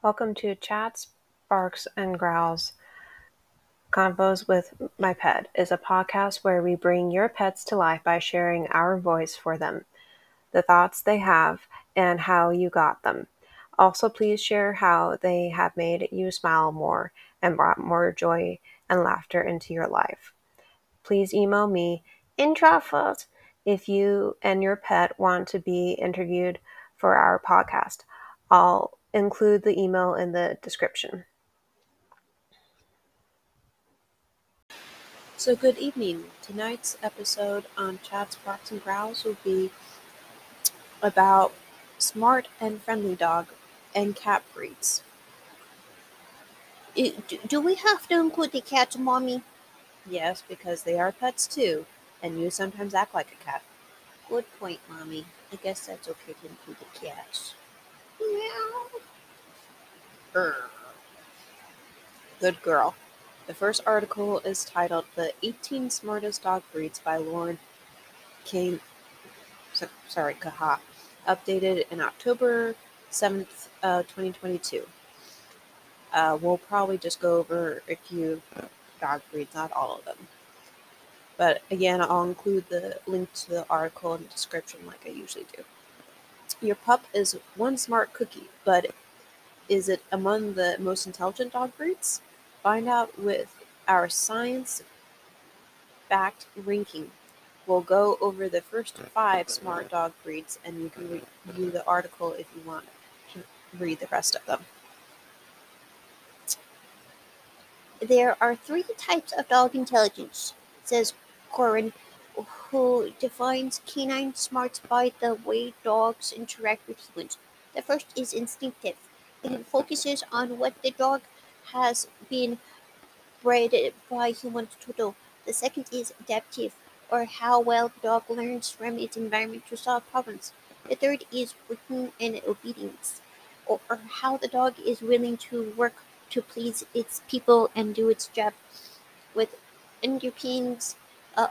Welcome to Chats, Barks, and Growls. Convos with My Pet is a podcast where we bring your pets to life by sharing our voice for them, the thoughts they have, and how you got them. Also, please share how they have made you smile more and brought more joy and laughter into your life. Please email me in truffles if you and your pet want to be interviewed for our podcast. I'll include the email in the description. So, good evening. Tonight's episode on Chats, Barks, and Growls will be about smart and friendly dog and cat breeds. Do we have to include the cat, Mommy? Yes, because they are pets too, and you sometimes act like a cat. Good point, Mommy. I guess that's okay to include the cats. Good girl. The first article is titled The 18 Smartest Dog Breeds by Lauren Kane, sorry, Kaha, updated in October 7th, uh, 2022. Uh, we'll probably just go over a few dog breeds, not all of them. But again, I'll include the link to the article in the description like I usually do. Your pup is one smart cookie, but is it among the most intelligent dog breeds? Find out with our science backed ranking. We'll go over the first five smart dog breeds, and you can review the article if you want to read the rest of them. There are three types of dog intelligence, says Coren who defines canine smarts by the way dogs interact with humans. The first is instinctive. It focuses on what the dog has been bred by humans to do. The second is adaptive, or how well the dog learns from its environment to solve problems. The third is working and obedience, or, or how the dog is willing to work to please its people and do its job. With underpinnings uh,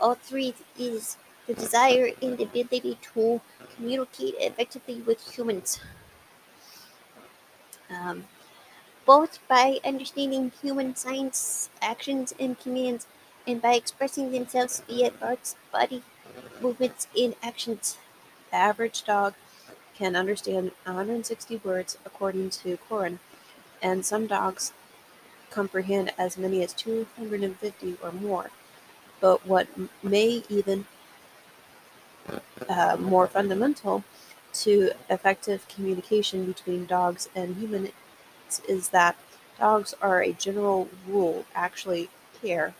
all three is the desire and the ability to communicate effectively with humans. Um, both by understanding human signs, actions, and commands, and by expressing themselves via barks, body movements, and actions. The average dog can understand 160 words, according to Coren, and some dogs comprehend as many as 250 or more but what may even uh, more fundamental to effective communication between dogs and humans is that dogs are a general rule actually care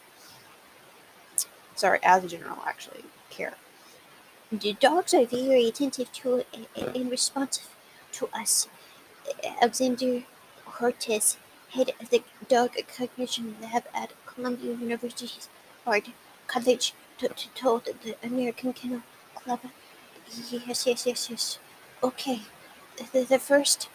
sorry as a general actually care the dogs are very attentive to and responsive to us alexander cortez head of the dog cognition lab at columbia university's Harvard college to, to told the American Kennel Club. Yes, yes, yes, yes. Okay. The, the first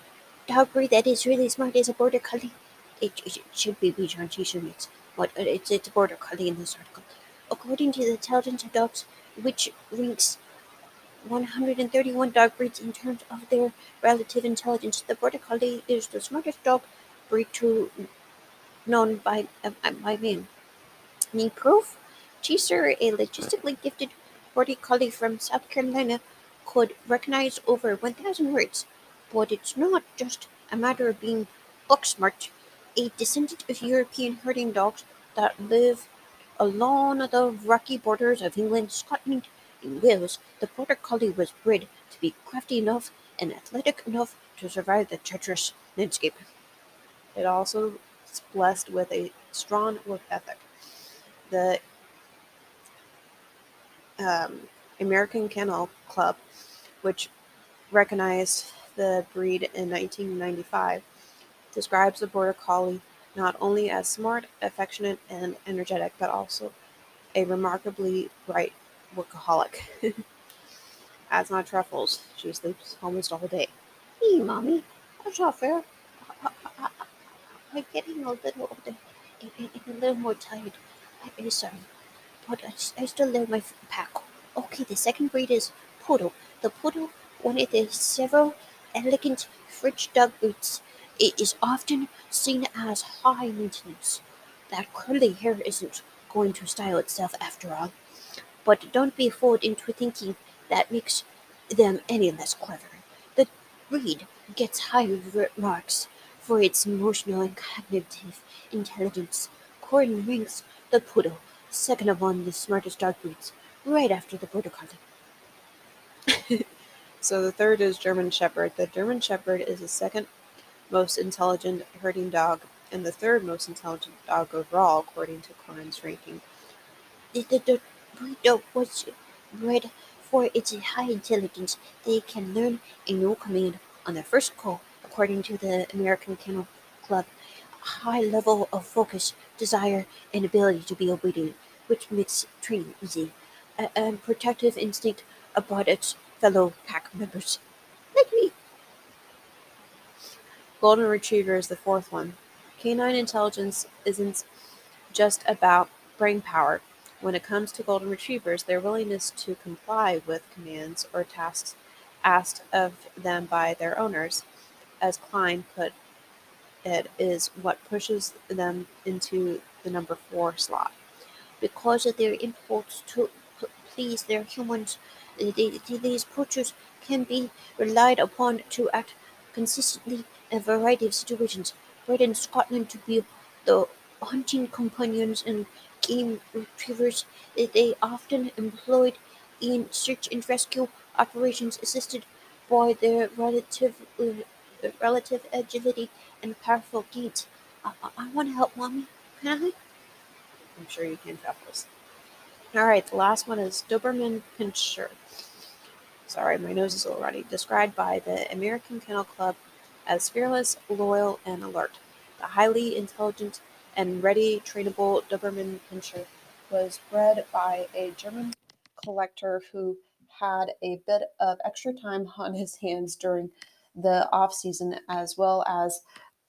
dog breed that is really smart is a border collie. It, it should be Bichon Chisholm. It's what it's it's a border collie in this article. According to the intelligence of dogs, which ranks 131 dog breeds in terms of their relative intelligence, the border collie is the smartest dog breed to known by uh, by man. Need proof? Chaser, a logistically gifted border collie from South Carolina, could recognize over 1,000 words. But it's not just a matter of being book smart. A descendant of European herding dogs that live along the rocky borders of England, Scotland, and Wales, the border collie was bred to be crafty enough and athletic enough to survive the treacherous landscape. It also is blessed with a strong work ethic. The um, American Kennel Club, which recognized the breed in 1995, describes the Border Collie not only as smart, affectionate, and energetic, but also a remarkably bright workaholic. As my Truffles, she sleeps almost all day. Hey, Mommy, that's not fair. I'm getting a little older and, a little more tired. I'm sorry but I, I still love my pack. Okay, the second breed is Poodle. The Poodle, one of the several elegant French dog breeds it is often seen as high maintenance. That curly hair isn't going to style itself after all. But don't be fooled into thinking that makes them any less clever. The breed gets high marks for its emotional and cognitive intelligence. Gordon ranks the poodle second among the smartest dog breeds, right after the border collie. so the third is German Shepherd. The German Shepherd is the second most intelligent herding dog and the third most intelligent dog overall, according to Klein's ranking. The, breed was bred for its high intelligence. They can learn a new command on their first call, according to the American Kennel Club. High level of focus, desire, and ability to be obedient, which makes training easy. A, a um, protective instinct about its fellow pack members, like me. Golden Retriever is the fourth one. Canine intelligence isn't just about brain power. When it comes to golden retrievers, their willingness to comply with commands or tasks asked of them by their owners, as Klein put it, is what pushes them into the number four slot. Because of their impulse to please their humans, uh, these poachers can be relied upon to act consistently in a variety of situations. Bred in Scotland to be the hunting companions and game retrievers, they often employed in search and rescue operations assisted by their relative uh, relative agility and powerful gait. Uh, uh, I, I want to help, mommy. Can I? I'm sure you can, Peppers. All right, the last one is Doberman Pinscher. Sorry, my nose is already described by the American Kennel Club as fearless, loyal, and alert. The highly intelligent and ready trainable Doberman Pinscher was bred by a German collector who had a bit of extra time on his hands during the off season as well as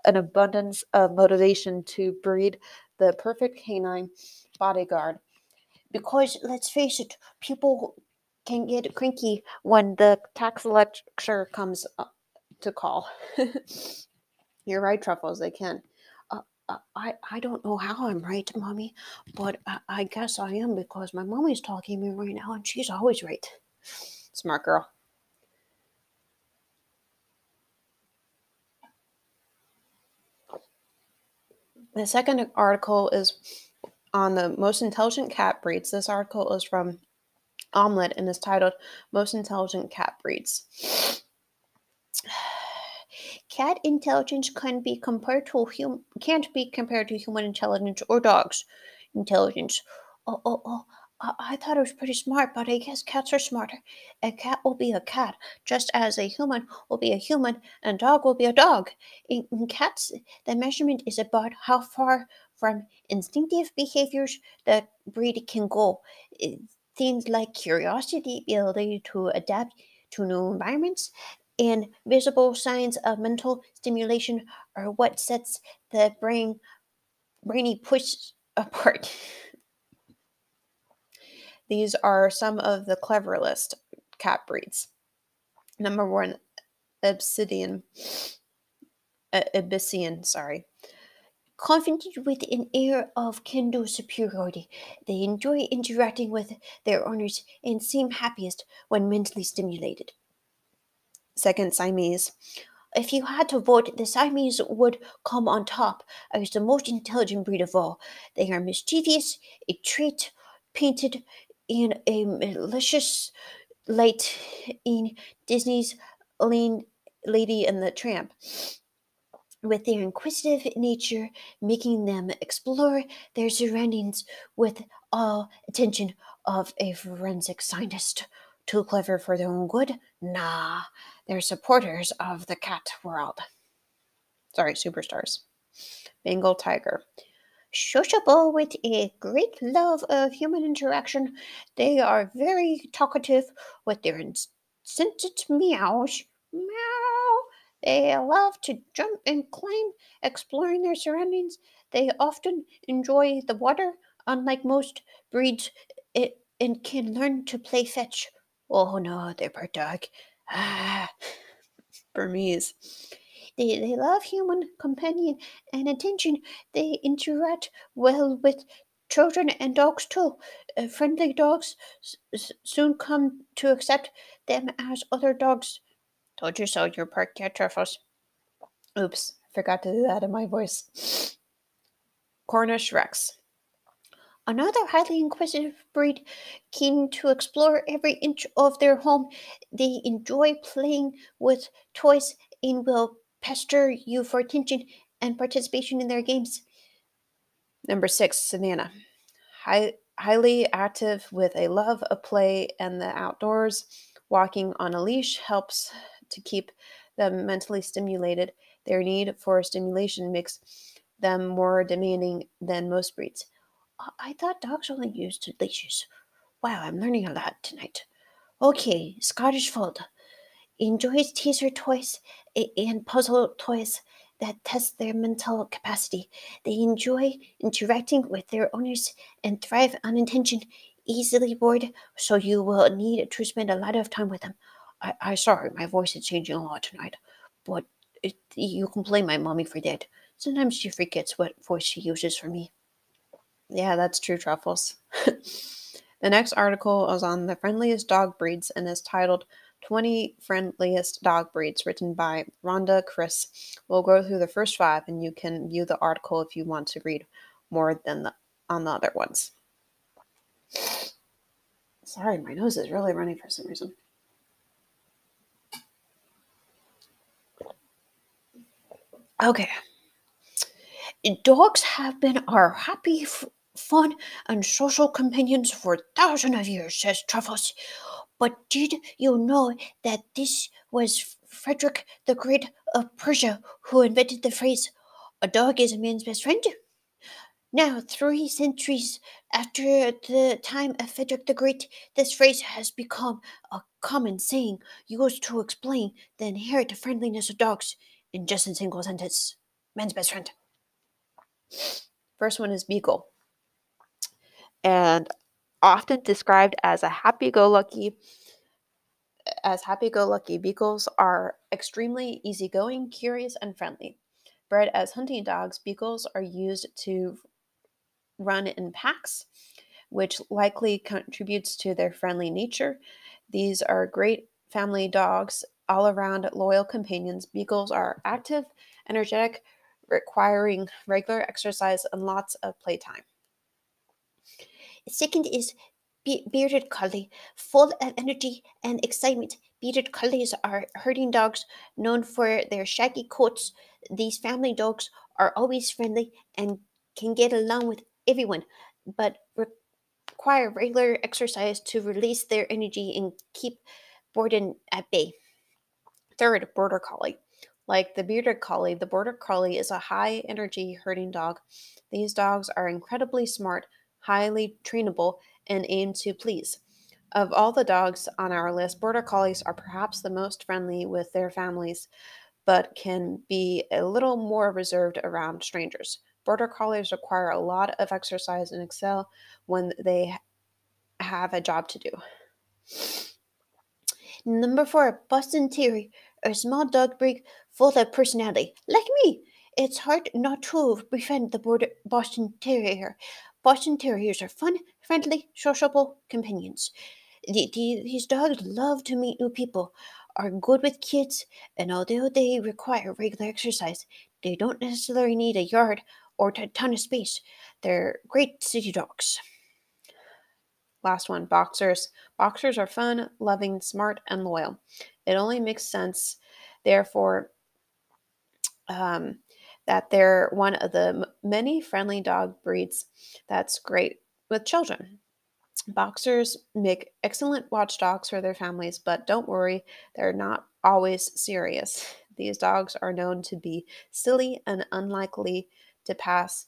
an abundance of motivation to breed the perfect canine bodyguard because let's face it people can get cranky when the tax lecture comes to call. You're right, Truffles, they can. Uh, uh, I, I don't know how I'm right, Mommy, but I, I guess I am because my mommy's talking to me right now and she's always right. Smart girl. The second article is on the most intelligent cat breeds. This article is from Omlet and is titled Most Intelligent Cat Breeds. Cat intelligence can be compared to hum- can't be compared to human intelligence or dogs' intelligence. Oh, oh, oh! I-, I thought it was pretty smart, but I guess cats are smarter. A cat will be a cat, just as a human will be a human, and a dog will be a dog. In, in cats, the measurement is about how far from instinctive behaviors the breed can go. Things like curiosity, ability to adapt to new environments, and visible signs of mental stimulation are what sets the brain brainy push apart. These are some of the cleverest cat breeds. Number one, Obsidian. Uh, Abyssian, sorry. Confident with an air of kindled superiority, they enjoy interacting with their owners and seem happiest when mentally stimulated second Siamese. If you had to vote, the Siamese would come on top as the most intelligent breed of all. They are mischievous, a trait painted in a malicious light in Disney's Lady and the Tramp. With their inquisitive nature, making them explore their surroundings with all attention of a forensic scientist. Too clever for their own good? Nah, they're supporters of the cat world. Sorry, superstars. Bengal tiger. Sociable with a great love of human interaction, they are very talkative with their insistent meows. Meow. They love to jump and climb, exploring their surroundings. They often enjoy the water, unlike most breeds, it, and can learn to play fetch Oh no, they're part dog. Ah, Burmese. They, they love human companion and attention. They interact well with children and dogs too. Uh, friendly dogs s- soon come to accept them as other dogs. Told you so, your park cat truffles. Oops, forgot to do that in my voice. Cornish Rex. Another highly inquisitive breed, keen to explore every inch of their home. They enjoy playing with toys and will pester you for attention and participation in their games. Number six, Savannah. High, highly active with a love of play and the outdoors. Walking on a leash helps to keep them mentally stimulated. Their need for stimulation makes them more demanding than most breeds. I- I thought dogs only used leashes. Wow, I'm learning a lot tonight. Okay, Scottish Fold enjoys teaser toys and puzzle toys that test their mental capacity. They enjoy interacting with their owners and thrive on attention. Easily bored, so you will need to spend a lot of time with them. I, I sorry, my voice is changing a lot tonight, but it, you can blame my mommy for that. Sometimes she forgets what voice she uses for me. Yeah, that's true, Truffles. the next article is on the friendliest dog breeds and is titled 20 Friendliest Dog Breeds, written by Rhonda Chris. We'll go through the first five, and you can view the article if you want to read more than the, on the other ones. Sorry, my nose is really running for some reason. Okay. Dogs have been our happy, f- fun, and social companions for thousands of years, says Truffles. But did you know that this was Frederick the Great of Persia who invented the phrase, a dog is a man's best friend? Now, three centuries after the time of Frederick the Great, this phrase has become a common saying used to explain the inherent friendliness of dogs in just a single sentence. Man's best friend. First one is Beagle. And often described as a happy-go-lucky as happy-go-lucky beagles are extremely easygoing, curious, and friendly. Bred as hunting dogs, beagles are used to run in packs, which likely contributes to their friendly nature. These are great family dogs, all around loyal companions. Beagles are active, energetic, requiring regular exercise and lots of playtime. Second is be- bearded collie, full of energy and excitement. Bearded collies are herding dogs known for their shaggy coats. These family dogs are always friendly and can get along with everyone, but re- require regular exercise to release their energy and keep boredom at bay. Third, Border Collie. Like the Bearded Collie, the Border Collie is a high energy herding dog. These dogs are incredibly smart, highly trainable, and aim to please. Of all the dogs on our list, Border Collies are perhaps the most friendly with their families, but can be a little more reserved around strangers. Border Collies require a lot of exercise and excel when they have a job to do. Number four, Boston Terrier, a small dog breed full of personality. Like me, it's hard not to befriend the border Boston Terrier. Boston Terriers are fun, friendly, sociable companions. The- the- these dogs love to meet new people, are good with kids, and although they require regular exercise, they don't necessarily need a yard or a ton of space. They're great city dogs. Last one, boxers. Boxers are fun, loving, smart, and loyal. It only makes sense, therefore, um, that they're one of the many friendly dog breeds that's great with children. Boxers make excellent watchdogs for their families, but don't worry, they're not always serious. These dogs are known to be silly and unlikely to pass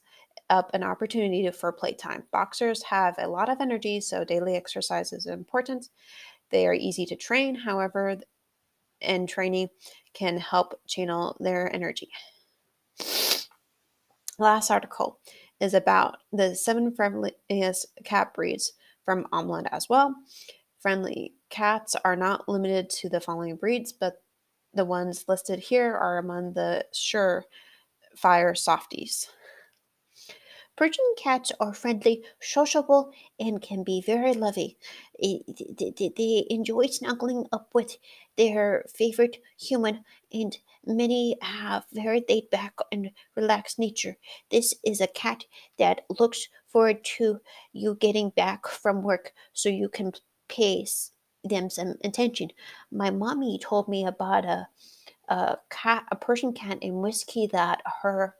up an opportunity for playtime. Boxers have a lot of energy, so daily exercise is important. They are easy to train, however, and training can help channel their energy. Last article is about the seven friendliest cat breeds from Omland as well. Friendly cats are not limited to the following breeds, but The ones listed here are among the surefire softies. Persian cats are friendly, sociable, and can be very lovey. They enjoy snuggling up with their favorite human, and many have very laid back and relaxed nature. This is a cat that looks forward to you getting back from work so you can pay them some attention. My mommy told me about a, a cat, a Persian cat named Whiskey that her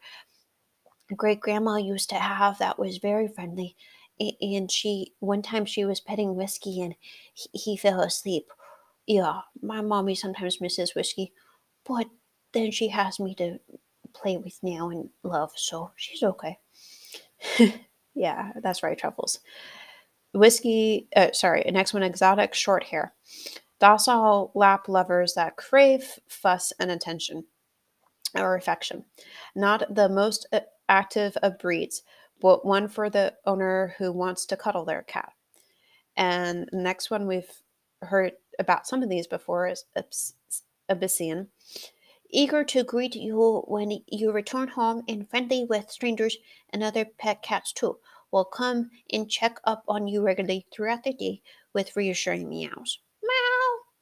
great grandma used to have that was very friendly. And she, one time she was petting Whiskey and he, he fell asleep. Yeah, my mommy sometimes misses Whiskey, but then she has me to play with now and love, so she's okay. Yeah, that's right, truffles. Whiskey, uh, sorry, next one exotic short hair. Docile lap lovers that crave fuss and attention or affection. Not the most uh, active of breeds, but one for the owner who wants to cuddle their cat. And next one we've heard about some of these before is Abyssinian. Eager to greet you when you return home and friendly with strangers and other pet cats too, will come and check up on you regularly throughout the day with reassuring meows. Meow,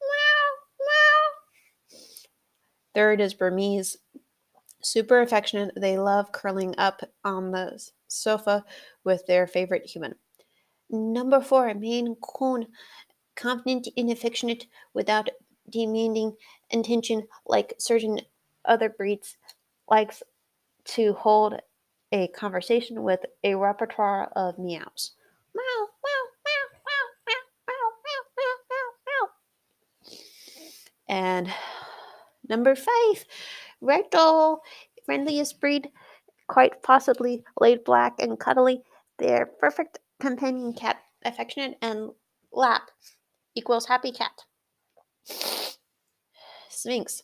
meow, meow. Third is Burmese. Super affectionate. They love curling up on the sofa with their favorite human. Number four, Maine Coon, confident and affectionate without demanding attention like certain other breeds, likes To hold a conversation with a repertoire of meows. meow. And Number five, Ragdoll, friendliest breed, quite possibly laid black and cuddly. They're perfect companion cat, affectionate and lap equals happy cat. Sphynx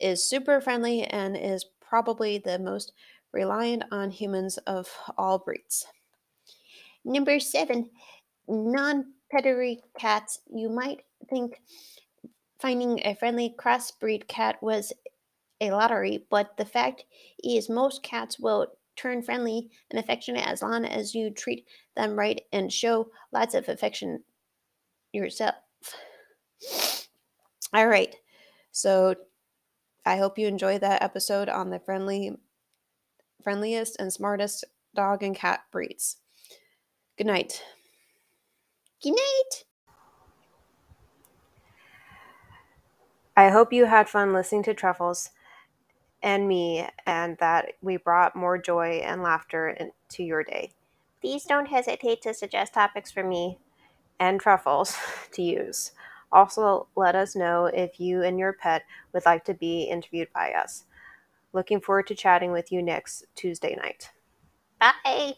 is super friendly and is probably the most reliant on humans of all breeds. Number seven, non-pedigree cats. You might think finding a friendly crossbreed cat was a lottery, but the fact is most cats will turn friendly and affectionate as long as you treat them right and show lots of affection yourself. All right. So I hope you enjoyed that episode on the friendly friendliest and smartest dog and cat breeds. Good night. Good night. I hope you had fun listening to Truffles and me and that we brought more joy and laughter into your day. Please don't hesitate to suggest topics for me. And truffles to use. Also, let us know if you and your pet would like to be interviewed by us. Looking forward to chatting with you next Tuesday night. Bye.